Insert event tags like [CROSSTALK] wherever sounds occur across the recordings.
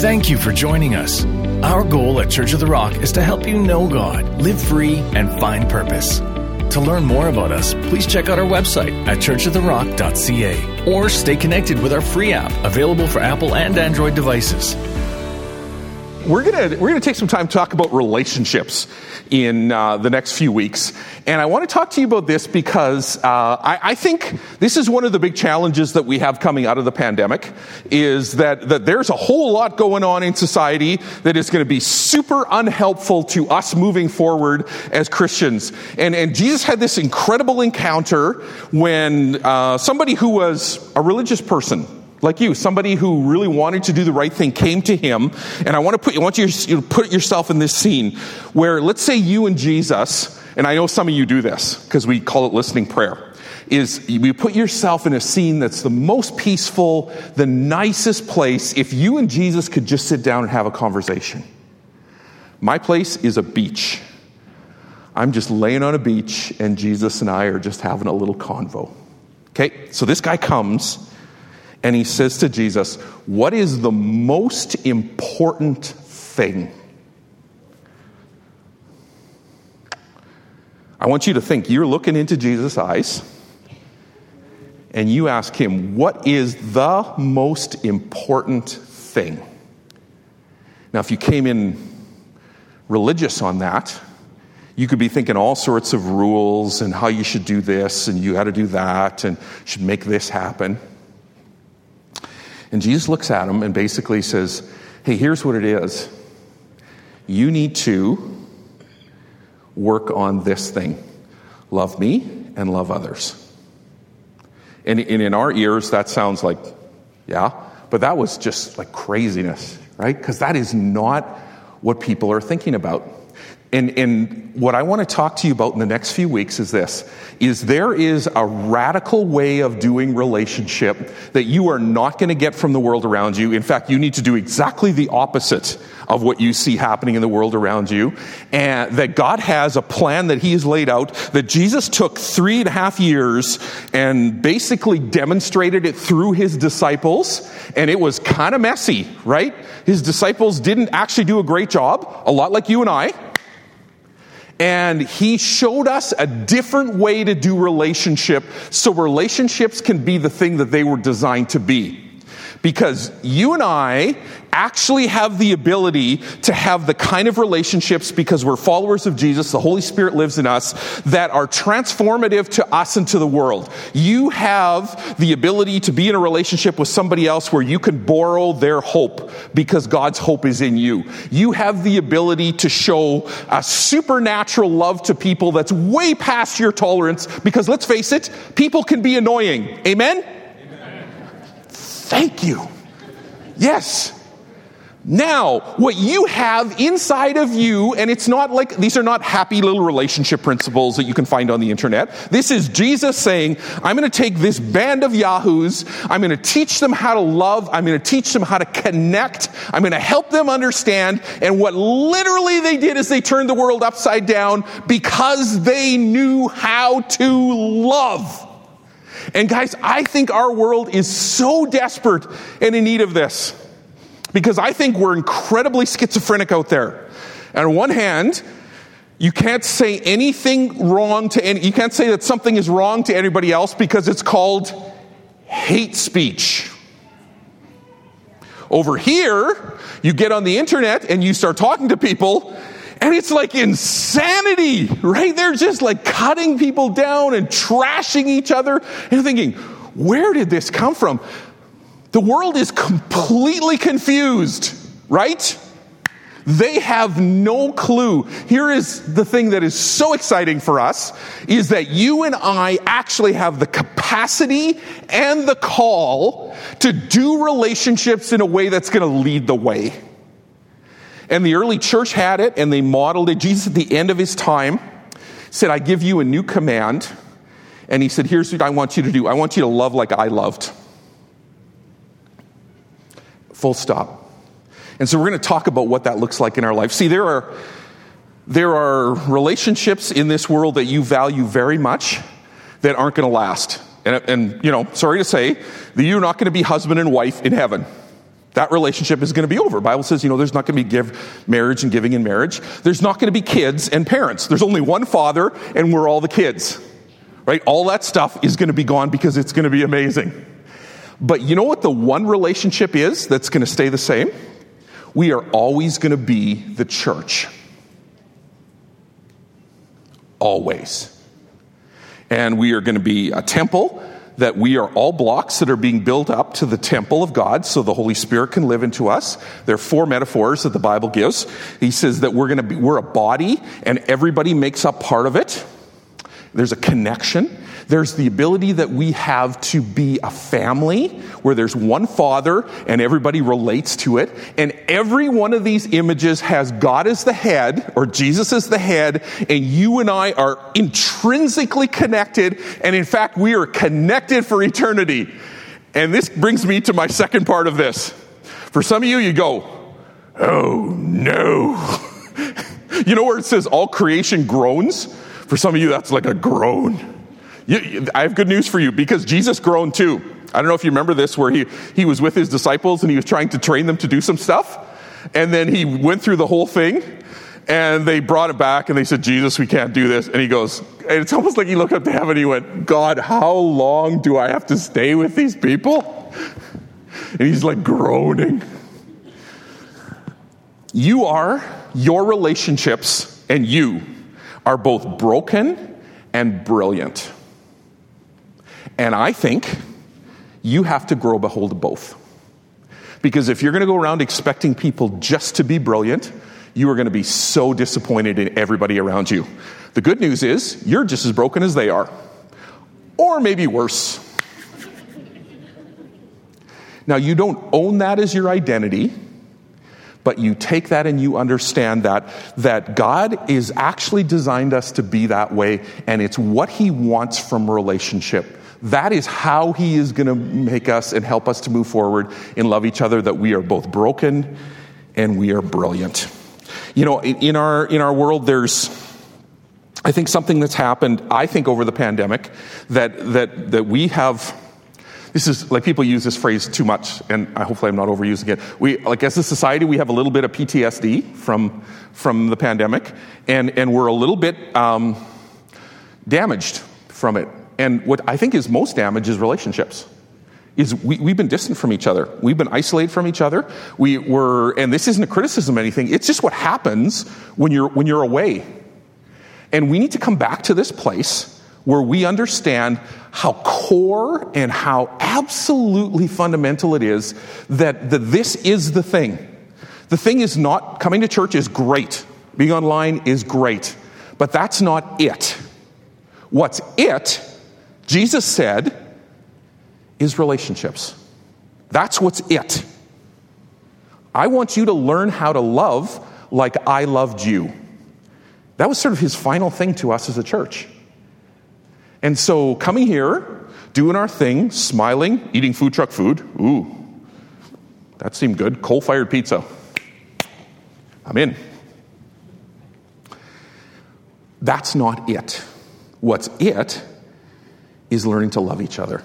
Thank you for joining us. Our goal at Church of the Rock is to help you know God, live free, and find purpose. To learn more about us, please check out our website at churchoftherock.ca or stay connected with our free app available for Apple and Android devices. We're gonna we're gonna take some time to talk about relationships in uh, the next few weeks, and I want to talk to you about this because uh, I, I, think this is one of the big challenges that we have coming out of the pandemic. Is that that there's a whole lot going on in society that is going to be super unhelpful to us moving forward as Christians. And and Jesus had this incredible encounter when uh, somebody who was a religious person like you, somebody who really wanted to do the right thing came to him, and I want to put I want you to put yourself in this scene where let's say you and Jesus, and I know some of you do this because we call it listening prayer. Is you put yourself in a scene that's the most peaceful, the nicest place. If you and Jesus could just sit down and have a conversation. My place is a beach. I'm just laying on a beach, and Jesus and I are just having a little convo. Okay, so this guy comes and he says to Jesus, What is the most important thing? I want you to think you're looking into Jesus' eyes and you ask him, What is the most important thing? Now, if you came in religious on that, you could be thinking all sorts of rules and how you should do this and you got to do that and should make this happen. And Jesus looks at him and basically says, Hey, here's what it is. You need to work on this thing love me and love others. And, in our ears, that sounds like, yeah, but that was just like craziness, right? Because that is not what people are thinking about. And, and what I want to talk to you about in the next few weeks is this, is there is a radical way of doing relationship that you are not going to get from the world around you. In fact, you need to do exactly the opposite of what you see happening in the world around you. And that God has a plan that He has laid out, that Jesus took three and a half years and basically demonstrated it through His disciples. And it was kind of messy, right? His disciples didn't actually do a great job, a lot like you and I. And he showed us a different way to do relationship so relationships can be the thing that they were designed to be. Because you and I actually have the ability to have the kind of relationships because we're followers of Jesus, the Holy Spirit lives in us, that are transformative to us and to the world. You have the ability to be in a relationship with somebody else where you can borrow their hope because God's hope is in you. You have the ability to show a supernatural love to people that's way past your tolerance because let's face it, people can be annoying. Amen? Amen. Thank you. Yes. Now, what you have inside of you, and it's not like these are not happy little relationship principles that you can find on the internet. This is Jesus saying, I'm going to take this band of yahoos, I'm going to teach them how to love, I'm going to teach them how to connect, I'm going to help them understand. And what literally they did is they turned the world upside down because they knew how to love. And guys, I think our world is so desperate and in need of this. Because I think we're incredibly schizophrenic out there. And on one hand, you can't say anything wrong to any, you can't say that something is wrong to anybody else because it's called hate speech. Over here, you get on the internet and you start talking to people and it's like insanity, right? They're just like cutting people down and trashing each other. And thinking, where did this come from? The world is completely confused, right? They have no clue. Here is the thing that is so exciting for us is that you and I actually have the capacity and the call to do relationships in a way that's going to lead the way. And the early church had it and they modeled it. Jesus at the end of his time said, I give you a new command. And he said, Here's what I want you to do. I want you to love like I loved. Full stop. And so we're going to talk about what that looks like in our life. See, there are, there are relationships in this world that you value very much that aren't going to last. And, and, you know, sorry to say, that you're not going to be husband and wife in heaven. that relationship is going to be over. Bible says, you know, there's not going to be give marriage and giving in marriage. There's not going to be kids and parents. There's only one father and we're all the kids. Right? All that stuff is going to be gone because it's going to be amazing. But you know what the one relationship is that's going to stay the same? We are always going to be the church. Always. And we are going to be a temple that we are all blocks that are being built up to the temple of God so the Holy Spirit can live into us. There are four metaphors that the Bible gives. He says that we're going to be, we're a body and everybody makes up part of it. There's a connection. There's the ability that we have to be a family where there's one father and everybody relates to it. And every one of these images has God as the head or Jesus as the head, and you and I are intrinsically connected. And in fact, we are connected for eternity. And this brings me to my second part of this. For some of you, you go, oh no. [LAUGHS] you know where it says all creation groans? For some of you, that's like a groan. You, I have good news for you because Jesus groaned too. I don't know if you remember this, where he, he was with his disciples and he was trying to train them to do some stuff. And then he went through the whole thing and they brought it back and they said, Jesus, we can't do this. And he goes, and it's almost like he looked up to heaven and he went, God, how long do I have to stay with these people? And he's like groaning. You are, your relationships and you are both broken and brilliant. And I think you have to grow behold both. Because if you're going to go around expecting people just to be brilliant, you are going to be so disappointed in everybody around you. The good news is you're just as broken as they are, or maybe worse. now, you don't own that as your identity, but you take that and you understand that, that God is actually designed us to be that way, and it's what He wants from relationship. That is how He is going to make us and help us to move forward and love each other, that we are both broken and we are brilliant. You know, in our, in our world, there's, I think something that's happened, I think over the pandemic, that, that, that we have, this is like people use this phrase too much, and hopefully I'm not overusing it. We, like as a society, we have a little bit of PTSD from, from the pandemic, and, and we're a little bit um, damaged from it. And what I think is most damage is relationships. Is we, we've been distant from each other. We've been isolated from each other. We were, and this isn't a criticism of anything. It's just what happens when you're when you're away. And we need to come back to this place where we understand how core and how absolutely fundamental it is that, that this is the thing. The thing is not coming to church is great. Being online is great. But that's not it. What's it Jesus said, is relationships. That's what's it. I want you to learn how to love like I loved you. That was sort of his final thing to us as a church. And so coming here, doing our thing, smiling, eating food truck food, ooh, that seemed good. Coal fired pizza. I'm in. That's not it. What's it is learning to love each other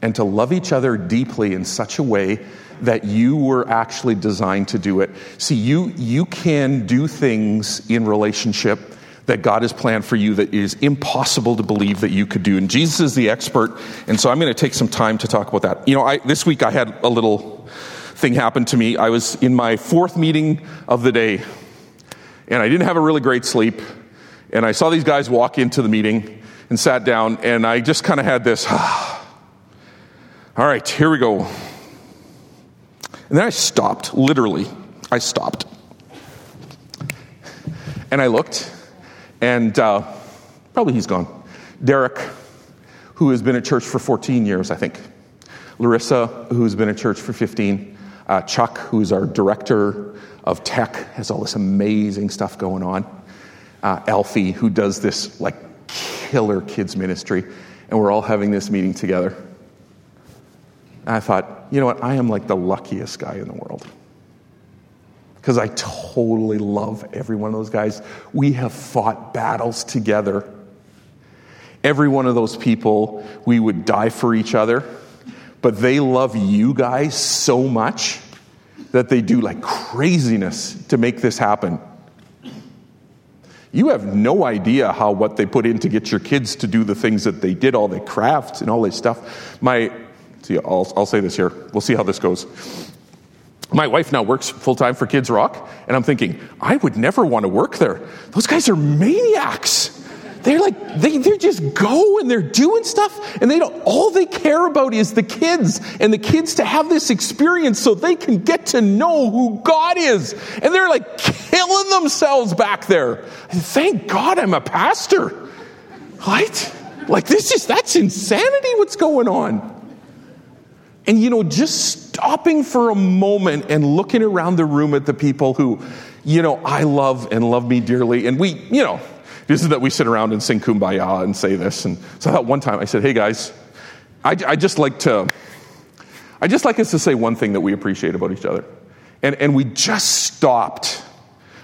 and to love each other deeply in such a way that you were actually designed to do it. See, you, you can do things in relationship that God has planned for you that is impossible to believe that you could do. And Jesus is the expert, and so I'm going to take some time to talk about that. You know, I, this week I had a little thing happen to me. I was in my fourth meeting of the day, and I didn't have a really great sleep. And I saw these guys walk into the meeting, and sat down, and I just kind of had this, [SIGHS] all right, here we go. And then I stopped, literally, I stopped. And I looked, and uh, probably he's gone. Derek, who has been at church for 14 years, I think. Larissa, who's been at church for 15. Uh, Chuck, who's our director of tech, has all this amazing stuff going on. Uh, Alfie, who does this like killer kids ministry, and we're all having this meeting together. And I thought, you know what? I am like the luckiest guy in the world. Because I totally love every one of those guys. We have fought battles together. Every one of those people, we would die for each other. But they love you guys so much that they do like craziness to make this happen. You have no idea how what they put in to get your kids to do the things that they did, all the crafts and all this stuff. My, see, I'll, I'll say this here. We'll see how this goes. My wife now works full time for Kids Rock, and I'm thinking, I would never want to work there. Those guys are maniacs. They're like, they, they just go and they're doing stuff, and they don't, all they care about is the kids and the kids to have this experience so they can get to know who God is. And they're like killing themselves back there. Thank God I'm a pastor. Right? Like, this is, that's insanity what's going on. And you know, just stopping for a moment and looking around the room at the people who, you know, I love and love me dearly. And we, you know, this is that we sit around and sing kumbaya and say this. And so I thought one time I said, hey guys, I, I just like to, I just like us to say one thing that we appreciate about each other. And, and we just stopped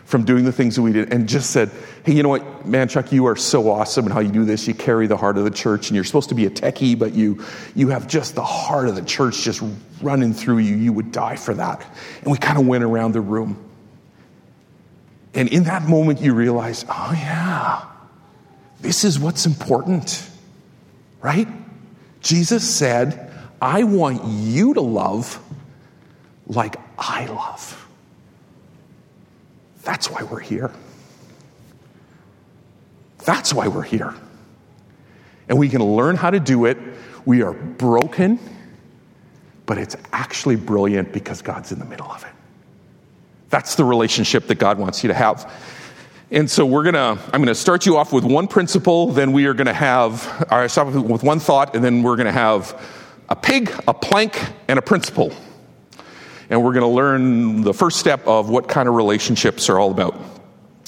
from doing the things that we did and just said, hey, you know what, man, Chuck, you are so awesome and how you do this. You carry the heart of the church and you're supposed to be a techie, but you, you have just the heart of the church just running through you. You would die for that. And we kind of went around the room. And in that moment, you realize, oh, yeah, this is what's important, right? Jesus said, I want you to love like I love. That's why we're here. That's why we're here. And we can learn how to do it. We are broken, but it's actually brilliant because God's in the middle of it. That's the relationship that God wants you to have. And so we're gonna, I'm gonna start you off with one principle, then we are gonna have, I start with one thought, and then we're gonna have a pig, a plank, and a principle. And we're gonna learn the first step of what kind of relationships are all about.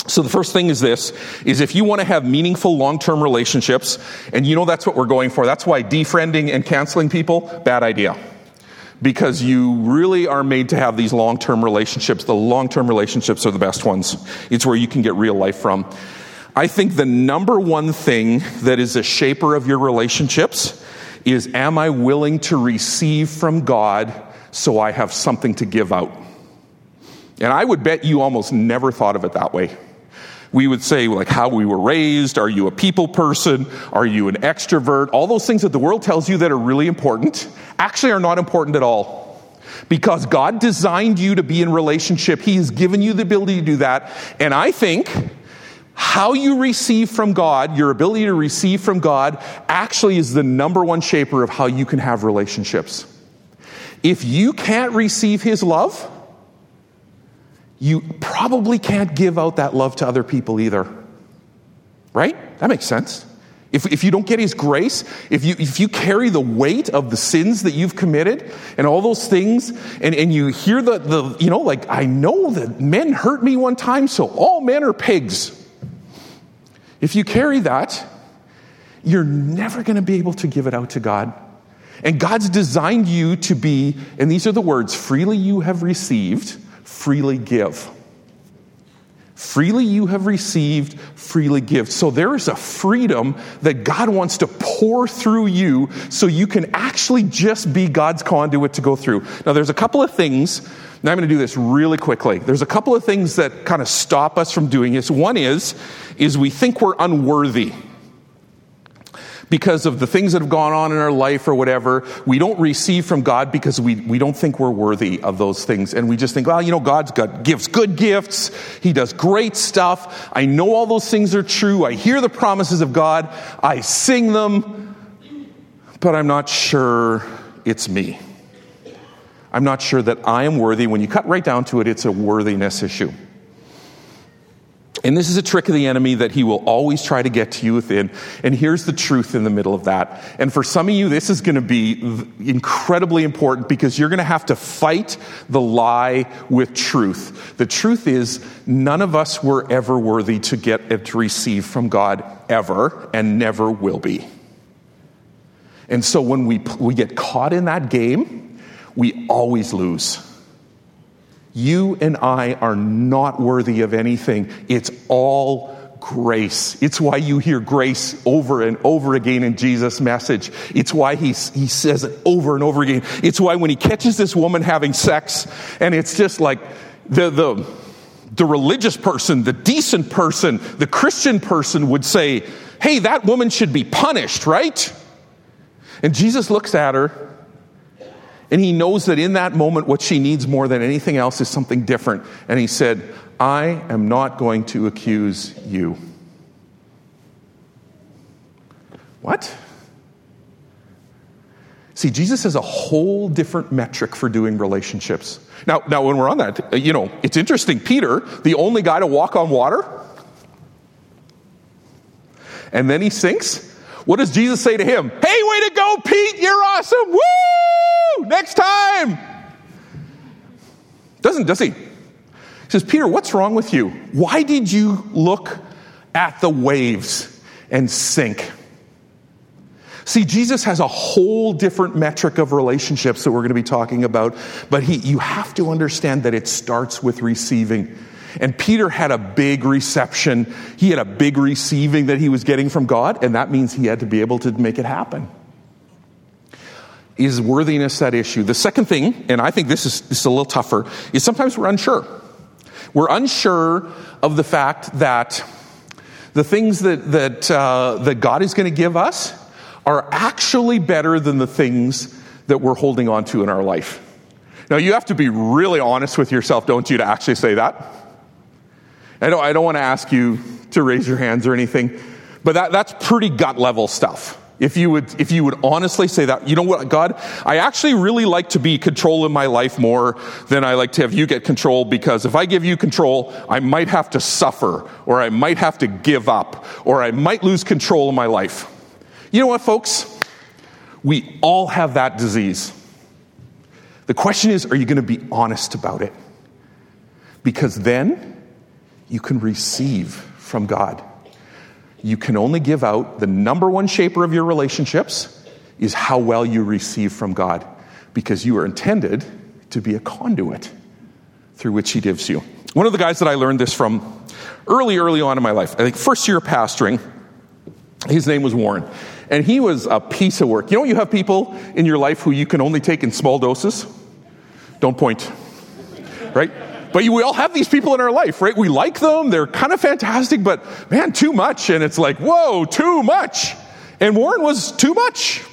So the first thing is this, is if you want to have meaningful long-term relationships, and you know that's what we're going for, that's why defriending and canceling people, bad idea. Because you really are made to have these long-term relationships. The long-term relationships are the best ones. It's where you can get real life from. I think the number one thing that is a shaper of your relationships is am I willing to receive from God so I have something to give out? And I would bet you almost never thought of it that way we would say like how we were raised. Are you a people person? Are you an extrovert? All those things that the world tells you that are really important actually are not important at all. Because god designed you to be in relationship. He has given you the ability to do that. And i think how you receive from god your ability to receive from god actually is the number one shaper of how you can have relationships. If you can't receive his love you probably can't give out that love to other people either. Right? That makes sense. If, if you don't get his grace, if you, if you carry the weight of the sins that you've committed and all those things, and, and you hear the, the, you know, like, I know that men hurt me one time, so all men are pigs. If you carry that, you're never going to be able to give it out to God. And God's designed you to be, and these are the words freely you have received freely give. Freely you have received, freely give. So there is a freedom that God wants to pour through you so you can actually just be God's conduit to go through. Now, there's a couple of things, Now I'm going to do this really quickly. There's a couple of things that kind of stop us from doing this. One is, is we think we're unworthy because of the things that have gone on in our life or whatever. We don't receive from God because we, we don't think we're worthy of those things. And we just think, well, you know, God's got, gives good gifts. He does great stuff. I know all those things are true. I hear the promises of God. I sing them, but I'm not sure it's me. I'm not sure that I am worthy. When you cut right down to it, it's a worthiness issue. And this is a trick of the enemy that he will always try to get to you within. And here's the truth in the middle of that. And for some of you, this is going to be incredibly important because you're going to have to fight the lie with truth. The truth is, none of us were ever worthy to get to receive from God ever and never will be. And so when we, we get caught in that game, we always lose. You and I are not worthy of anything. It's all grace. It's why you hear grace over and over again in Jesus' message. It's why he, he says it over and over again. It's why when he catches this woman having sex, and it's just like the, the, the religious person, the decent person, the Christian person would say, Hey, that woman should be punished, right? And Jesus looks at her and he knows that in that moment, what she needs more than anything else is something different. And he said, I am not going to accuse you. What? See, Jesus has a whole different metric for doing relationships. Now, now when we're on that, you know, it's interesting. Peter, the only guy to walk on water, and then he sinks. What does Jesus say to him? Hey, way to go, Pete! You're awesome! Woo! Next time! Doesn't, does he? He says, Peter, what's wrong with you? Why did you look at the waves and sink? See, Jesus has a whole different metric of relationships that we're going to be talking about, but he, you have to understand that it starts with receiving. And Peter had a big reception. He had a big receiving that he was getting from God, and that means he had to be able to make it happen. Is worthiness that issue? The second thing, and I think this is, this is a little tougher, is sometimes we're unsure. We're unsure of the fact that the things that, that, uh, that God is going to give us are actually better than the things that we're holding on to in our life. Now, you have to be really honest with yourself, don't you, to actually say that? I don't, I don't want to ask you to raise your hands or anything, but that, that's pretty gut level stuff. If you would, if you would honestly say that, you know what, God, I actually really like to be control in my life more than I like to have you get control because if I give you control, I might have to suffer or I might have to give up or I might lose control of my life. You know what, folks? We all have that disease. The question is, are you going to be honest about it? Because then you can receive from God. You can only give out the number one shaper of your relationships is how well you receive from God because you are intended to be a conduit through which He gives you. One of the guys that I learned this from early, early on in my life, I think first year pastoring, his name was Warren. And he was a piece of work. You know, you have people in your life who you can only take in small doses? Don't point. Right? But we all have these people in our life, right? We like them, they're kind of fantastic, but man, too much. And it's like, whoa, too much. And Warren was too much.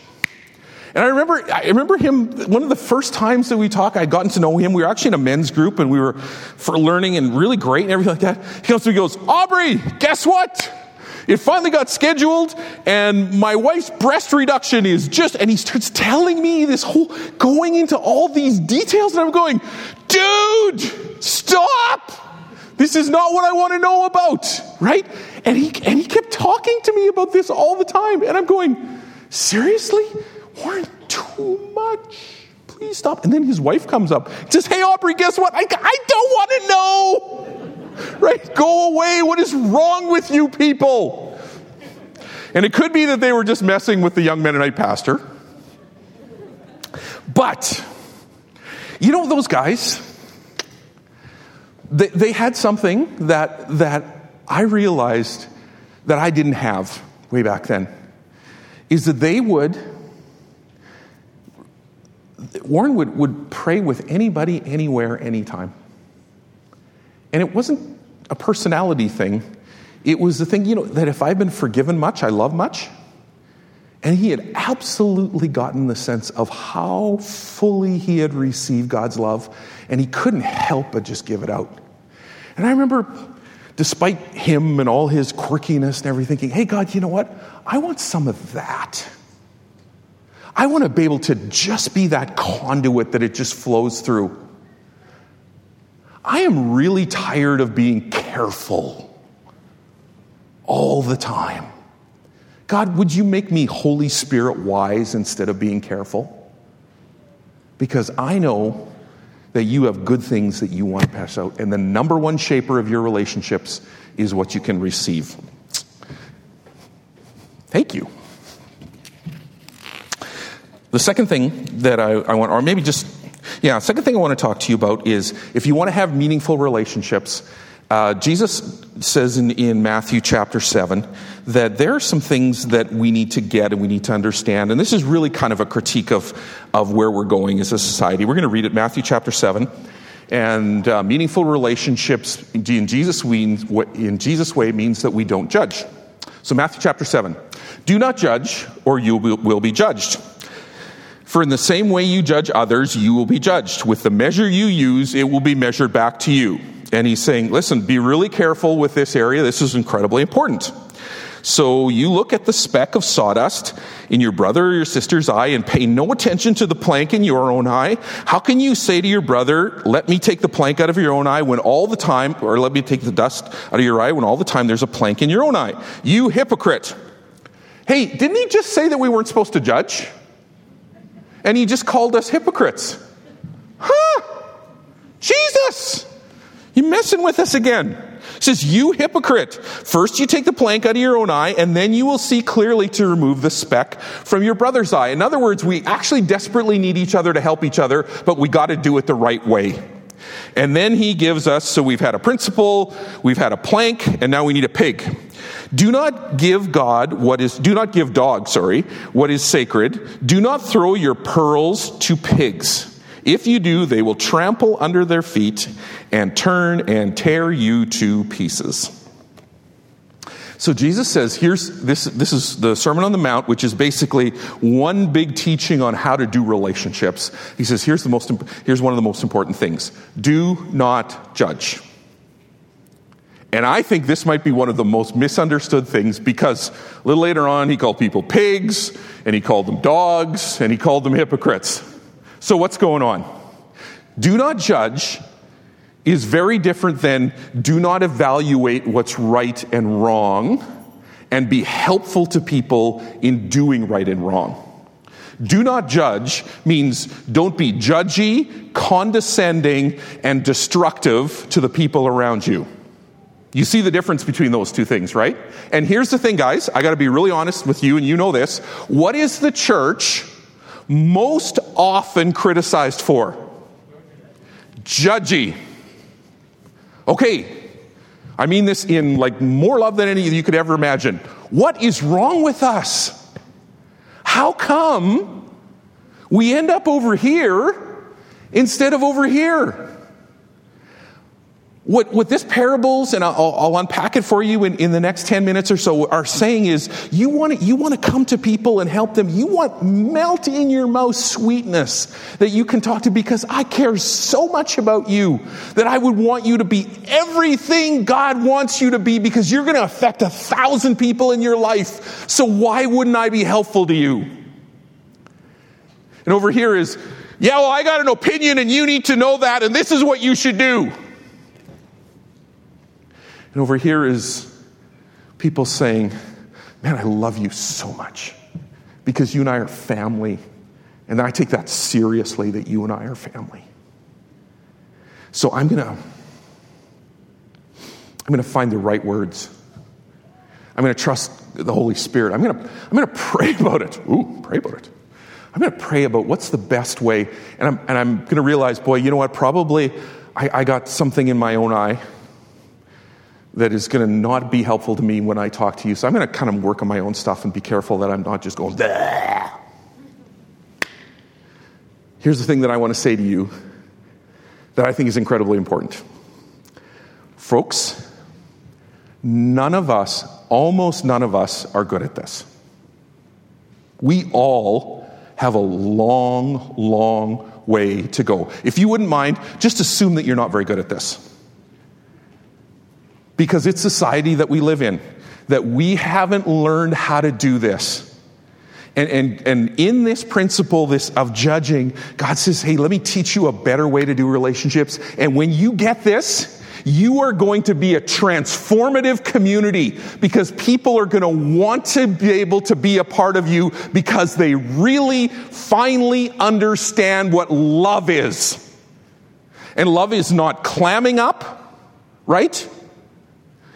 And I remember, I remember him, one of the first times that we talked, I'd gotten to know him. We were actually in a men's group and we were for learning and really great and everything like that. He comes to me and goes, Aubrey, guess what? It finally got scheduled, and my wife's breast reduction is just, and he starts telling me this whole, going into all these details, and I'm going, dude, stop! This is not what I want to know about, right? And he, and he kept talking to me about this all the time, and I'm going, seriously? Warren, too much. Please stop. And then his wife comes up, says, hey, Aubrey, guess what? I, I don't want to know. Right? Go away. What is wrong with you people? And it could be that they were just messing with the young Mennonite pastor. But, you know, those guys, they, they had something that, that I realized that I didn't have way back then. Is that they would, Warren would, would pray with anybody, anywhere, anytime. And it wasn't a personality thing. It was the thing, you know, that if I've been forgiven much, I love much. And he had absolutely gotten the sense of how fully he had received God's love, and he couldn't help but just give it out. And I remember, despite him and all his quirkiness and everything, thinking, hey, God, you know what? I want some of that. I want to be able to just be that conduit that it just flows through. I am really tired of being careful all the time. God, would you make me Holy Spirit wise instead of being careful? Because I know that you have good things that you want to pass out. And the number one shaper of your relationships is what you can receive. Thank you. The second thing that I, I want, or maybe just yeah, second thing I want to talk to you about is if you want to have meaningful relationships, Uh, Jesus says in, in Matthew chapter 7 that there are some things that we need to get and we need to understand. And this is really kind of a critique of, of where we're going as a society. We're going to read it, Matthew chapter 7. And uh, meaningful relationships in Jesus, in Jesus' way means that we don't judge. So, Matthew chapter 7. Do not judge, or you will be judged. For in the same way you judge others, you will be judged. With the measure you use, it will be measured back to you. And he's saying, listen, be really careful with this area. This is incredibly important. So you look at the speck of sawdust in your brother or your sister's eye and pay no attention to the plank in your own eye. How can you say to your brother, let me take the plank out of your own eye when all the time, or let me take the dust out of your eye when all the time there's a plank in your own eye? You hypocrite. Hey, didn't he just say that we weren't supposed to judge? And he just called us hypocrites. Huh? Jesus! You messing with us again. says, You hypocrite. First you take the plank out of your own eye, and then you will see clearly to remove the speck from your brother's eye. In other words, we actually desperately need each other to help each other, but we got to do it the right way. And then he gives us, so we've had a principle, we've had a plank, and now we need a pig. Do not give God what is, do not give dog, sorry, what is sacred. Do not throw your pearls to pigs. If you do, they will trample under their feet and turn and tear you to pieces. So Jesus says, here's this, this is the Sermon on the Mount, which is basically one big teaching on how to do relationships. He says, here's the most, here's one of the most important things. Do not judge. And I think this might be one of the most misunderstood things because a little later on he called people pigs and he called them dogs and he called them hypocrites. So, what's going on? Do not judge is very different than do not evaluate what's right and wrong and be helpful to people in doing right and wrong. Do not judge means don't be judgy, condescending, and destructive to the people around you. You see the difference between those two things, right? And here's the thing, guys. I got to be really honest with you, and you know this. What is the church most often criticized for? Judgy. Okay, I mean this in like more love than any you could ever imagine. What is wrong with us? How come we end up over here instead of over here? What, what this parables, and I'll, I'll unpack it for you in, in the next 10 minutes or so, are saying is you want, to, you want to come to people and help them. You want melt in your mouth sweetness that you can talk to because I care so much about you that I would want you to be everything God wants you to be because you're going to affect a thousand people in your life. So why wouldn't I be helpful to you? And over here is, yeah, well, I got an opinion and you need to know that, and this is what you should do. And over here is people saying, Man, I love you so much because you and I are family. And I take that seriously that you and I are family. So I'm going to I'm going to find the right words. I'm going to trust the Holy Spirit. I'm going to I'm going to pray about it. Ooh, pray about it. I'm going to pray about what's the best way. And I'm, and I'm going to realize, boy, you know what? Probably I, I got something in my own eye that is going to not be helpful to me when I talk to you. So I'm going to kind of work on my own stuff and be careful that I'm not just going, Dah. Here's the thing that I want to say to you that I think is incredibly important. Folks, none of us, almost none of us, are good at this. We all have a long, long way to go. If you wouldn't mind, just assume that you're not very good at this because it's society that we live in, that we haven't learned how to do this. And, and, and in this principle this of judging, God says, hey, let me teach you a better way to do relationships. And when you get this, you are going to be a transformative community because people are going to want to be able to be a part of you because they really finally understand what love is. And love is not clamming up, right?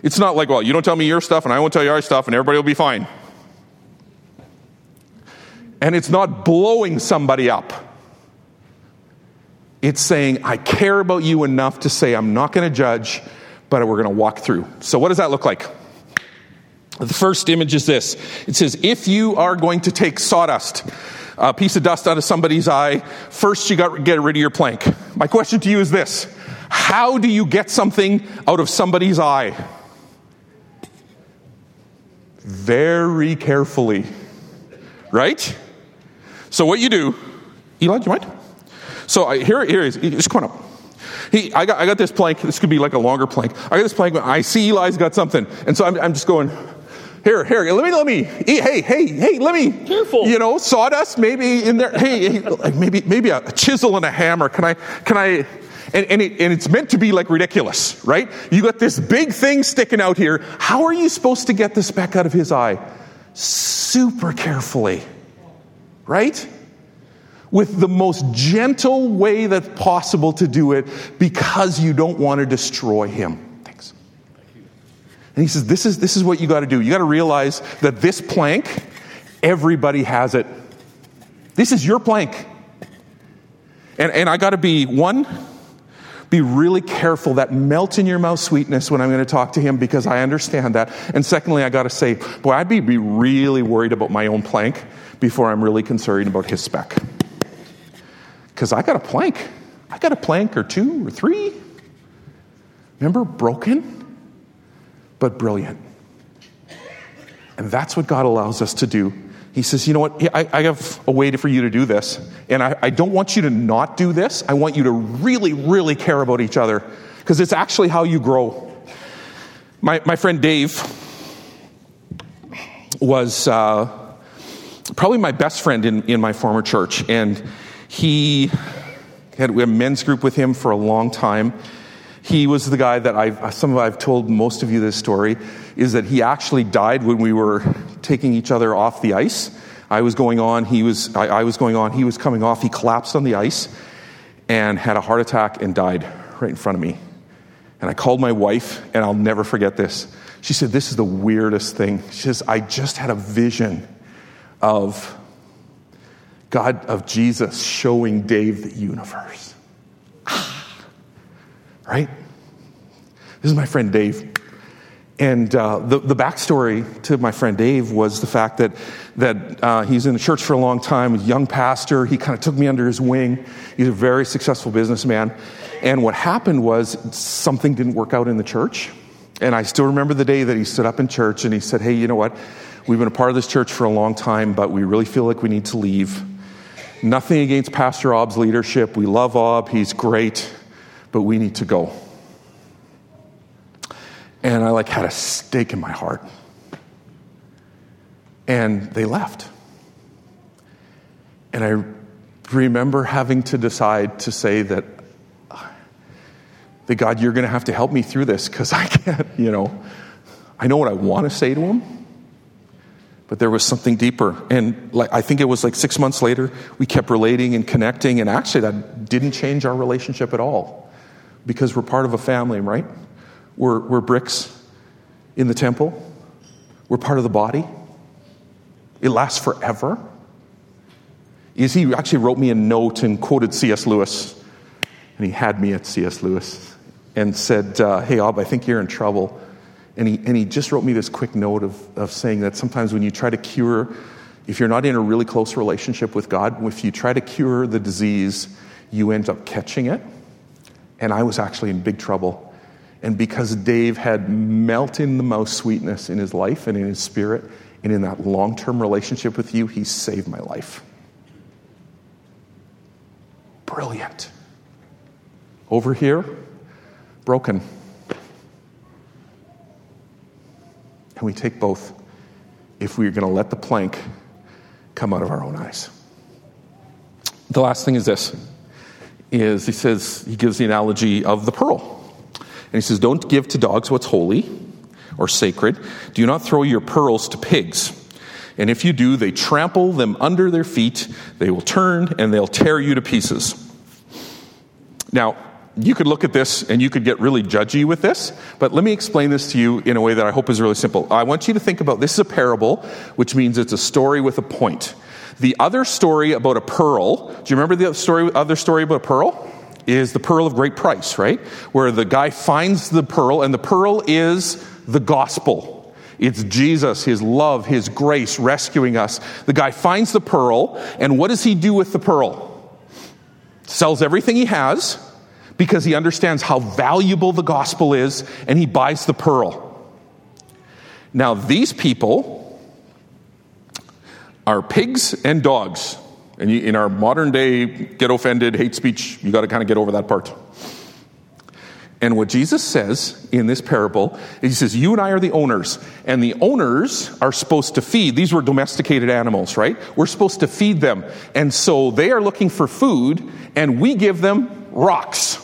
It's not like, well, you don't tell me your stuff and I won't tell you our stuff and everybody will be fine. And it's not blowing somebody up. It's saying, I care about you enough to say, I'm not going to judge, but we're going to walk through. So, what does that look like? The first image is this it says, If you are going to take sawdust, a piece of dust out of somebody's eye, first you got to get rid of your plank. My question to you is this How do you get something out of somebody's eye? Very carefully, right? So, what you do, Eli, do you mind? So, I, here, here is, just come on up. He, I, got, I got this plank. This could be like a longer plank. I got this plank. I see Eli's got something. And so I'm, I'm just going, here, here, let me, let me, hey, hey, hey, let me, Careful. you know, sawdust maybe in there. Hey, hey maybe, maybe a chisel and a hammer. Can I, can I, and, and, it, and it's meant to be like ridiculous, right? You got this big thing sticking out here. How are you supposed to get this back out of his eye? Super carefully, right? With the most gentle way that's possible to do it because you don't want to destroy him. Thanks. And he says, This is, this is what you got to do. You got to realize that this plank, everybody has it. This is your plank. And, and I got to be, one, be really careful that melt in your mouth sweetness when I'm going to talk to him because I understand that. And secondly, I got to say, boy, I'd be, be really worried about my own plank before I'm really concerned about his speck. Because I got a plank. I got a plank or two or three. Remember, broken? but brilliant. And that's what God allows us to do. He says, You know what? I, I have a way for you to do this. And I, I don't want you to not do this. I want you to really, really care about each other because it's actually how you grow. My, my friend Dave was uh, probably my best friend in, in my former church. And he had a men's group with him for a long time. He was the guy that I've, some of I've told most of you this story, is that he actually died when we were taking each other off the ice. I was going on, he was, I, I was going on, he was coming off, he collapsed on the ice and had a heart attack and died right in front of me. And I called my wife, and I'll never forget this. She said, This is the weirdest thing. She says, I just had a vision of God, of Jesus showing Dave the universe right? This is my friend Dave. And uh, the, the backstory to my friend Dave was the fact that, that uh, he's in the church for a long time, a young pastor. He kind of took me under his wing. He's a very successful businessman. And what happened was something didn't work out in the church. And I still remember the day that he stood up in church and he said, Hey, you know what? We've been a part of this church for a long time, but we really feel like we need to leave. Nothing against Pastor Ob's leadership. We love Ob, he's great but we need to go. And I like had a stake in my heart. And they left. And I remember having to decide to say that, that God, you're going to have to help me through this because I can't, you know, I know what I want to say to him, but there was something deeper. And like, I think it was like six months later, we kept relating and connecting, and actually, that didn't change our relationship at all because we're part of a family, right? We're, we're bricks in the temple, we're part of the body. It lasts forever. Is he actually wrote me a note and quoted C.S. Lewis, and he had me at C.S. Lewis and said, uh, Hey, Ob, I think you're in trouble. And he, and he just wrote me this quick note of, of saying that sometimes when you try to cure, if you're not in a really close relationship with God, if you try to cure the disease, you end up catching it and I was actually in big trouble. And because Dave had melted the most sweetness in his life and in his spirit, and in that long term relationship with you, he saved my life. Brilliant. Over here, broken. And we take both if we're going to let the plank come out of our own eyes. The last thing is this is he says, he gives the analogy of the pearl. And he says, Don't give to dogs what's holy or sacred. Do not throw your pearls to pigs. And if you do, they trample them under their feet. They will turn and they'll tear you to pieces. Now, you could look at this and you could get really judgy with this, but let me explain this to you in a way that I hope is really simple. I want you to think about this is a parable, which means it's a story with a point. The other story about a pearl, do you remember the story, other story about a pearl? is the pearl of great price, right? Where the guy finds the pearl, and the pearl is the gospel. It's Jesus, His love, His grace rescuing us. The guy finds the pearl, and what does he do with the pearl? Sells everything he has because he understands how valuable the gospel is, and he buys the pearl. Now, these people are pigs and dogs. And in our modern day, get offended, hate speech, you got to kind of get over that part. And what Jesus says in this parable, he says, You and I are the owners, and the owners are supposed to feed. These were domesticated animals, right? We're supposed to feed them. And so they are looking for food, and we give them rocks.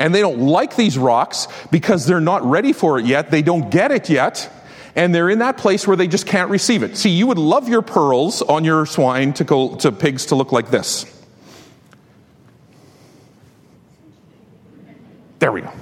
And they don't like these rocks because they're not ready for it yet. They don't get it yet and they're in that place where they just can't receive it. See, you would love your pearls on your swine to go to pigs to look like this. There we go.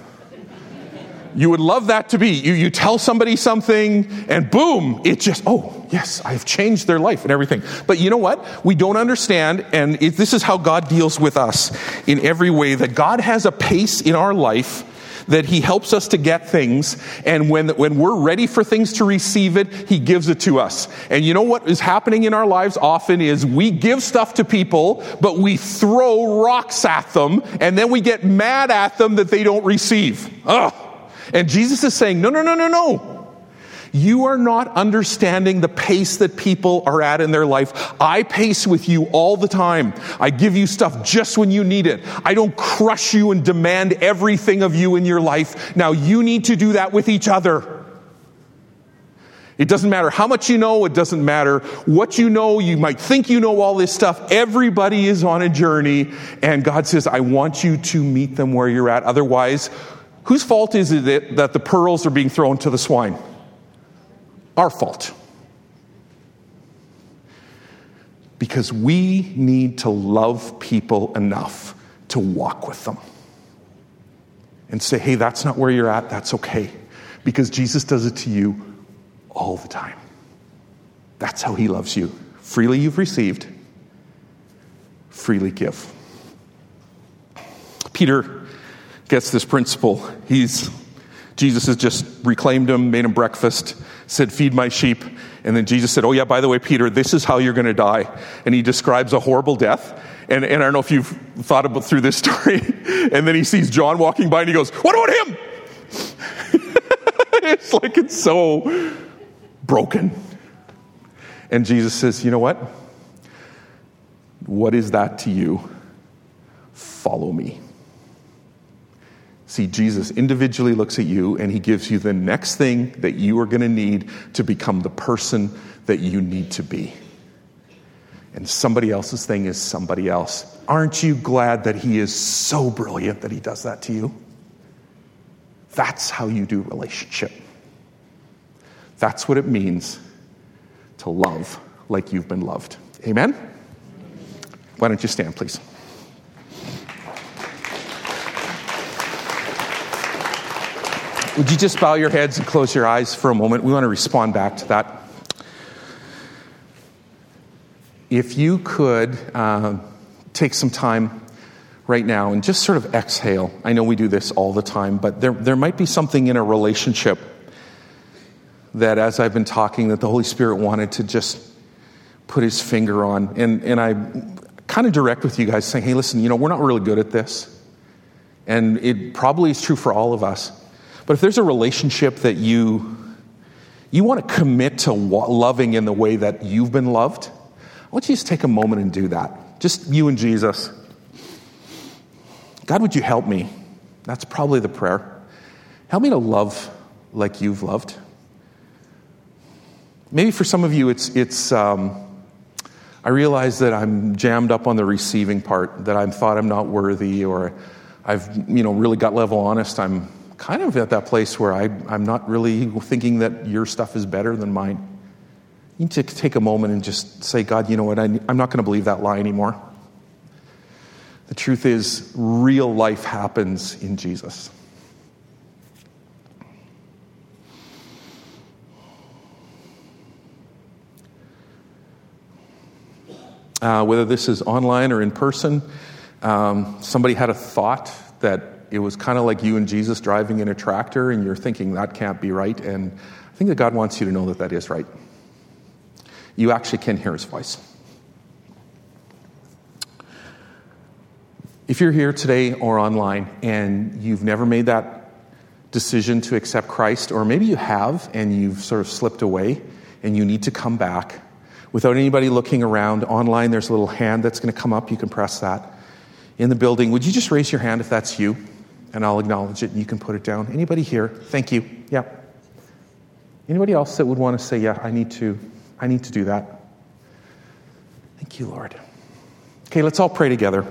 You would love that to be. You, you tell somebody something, and boom, it just, oh, yes, I've changed their life and everything. But you know what? We don't understand, and it, this is how God deals with us in every way that God has a pace in our life that He helps us to get things, and when, when we're ready for things to receive it, He gives it to us. And you know what is happening in our lives often is we give stuff to people, but we throw rocks at them, and then we get mad at them that they don't receive. Ugh. And Jesus is saying, no, no, no, no, no. You are not understanding the pace that people are at in their life. I pace with you all the time. I give you stuff just when you need it. I don't crush you and demand everything of you in your life. Now you need to do that with each other. It doesn't matter how much you know, it doesn't matter what you know. You might think you know all this stuff. Everybody is on a journey, and God says, I want you to meet them where you're at. Otherwise, whose fault is it that the pearls are being thrown to the swine? Our fault. Because we need to love people enough to walk with them and say, hey, that's not where you're at, that's okay. Because Jesus does it to you all the time. That's how he loves you. Freely you've received, freely give. Peter gets this principle. He's Jesus has just reclaimed him, made him breakfast, said, Feed my sheep. And then Jesus said, Oh, yeah, by the way, Peter, this is how you're going to die. And he describes a horrible death. And, and I don't know if you've thought about through this [LAUGHS] story. and then he sees John walking by and he goes, What about him? [LAUGHS] it's like it's so broken. And Jesus says, You know what? What is that to you? Follow me. See, Jesus individually looks at you and he gives you the next thing that you are going to need to become the person that you need to be. And somebody else's thing is somebody else. Aren't you glad that he is so brilliant that he does that to you? That's how you do relationship. That's what it means to love like you've been loved. Amen? Why don't you stand, please? Would you just bow your heads and close your eyes for a moment? We want to respond back to that. If you could uh, take some time right now and just sort of exhale. I know we do this all the time, but there, there might be something in a relationship that, as I've been talking, that the Holy Spirit wanted to just put his finger on. And, and I kind of direct with you guys saying, hey, listen, you know, we're not really good at this. And it probably is true for all of us. But if there's a relationship that you you want to commit to loving in the way that you've been loved, I want you to just take a moment and do that. Just you and Jesus. God, would you help me? That's probably the prayer. Help me to love like you've loved. Maybe for some of you, it's, it's um, I realize that I'm jammed up on the receiving part, that I'm thought I'm not worthy, or I've, you know, really got level honest. I'm kind of at that place where I, I'm not really thinking that your stuff is better than mine. You need to take a moment and just say, God, you know what? I'm not going to believe that lie anymore. The truth is, real life happens in Jesus. Uh, whether this is online or in person, Um, somebody had a thought that it was kind of like you and Jesus driving in a tractor, and you're thinking that can't be right. And I think that God wants you to know that that is right. You actually can hear his voice. If you're here today or online and you've never made that decision to accept Christ, or maybe you have and you've sort of slipped away and you need to come back without anybody looking around, online there's a little hand that's going to come up. You can press that. In the building, would you just raise your hand if that's you? And I'll acknowledge it and you can put it down. Anybody here? Thank you. Yeah. Anybody else that would want to say, yeah, I need to, I need to do that? Thank you, Lord. Okay, let's all pray together.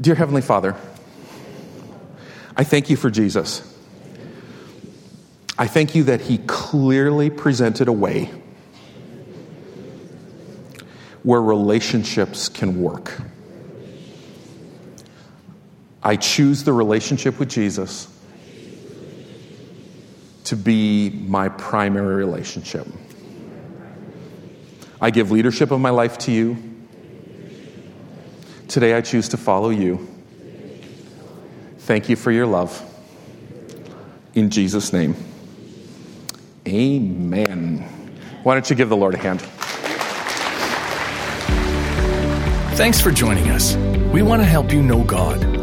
Dear Heavenly Father, I thank you for Jesus. I thank you that he clearly presented a way where relationships can work. I choose the relationship with Jesus to be my primary relationship. I give leadership of my life to you. Today I choose to follow you. Thank you for your love. In Jesus' name. Amen. Why don't you give the Lord a hand? Thanks for joining us. We want to help you know God,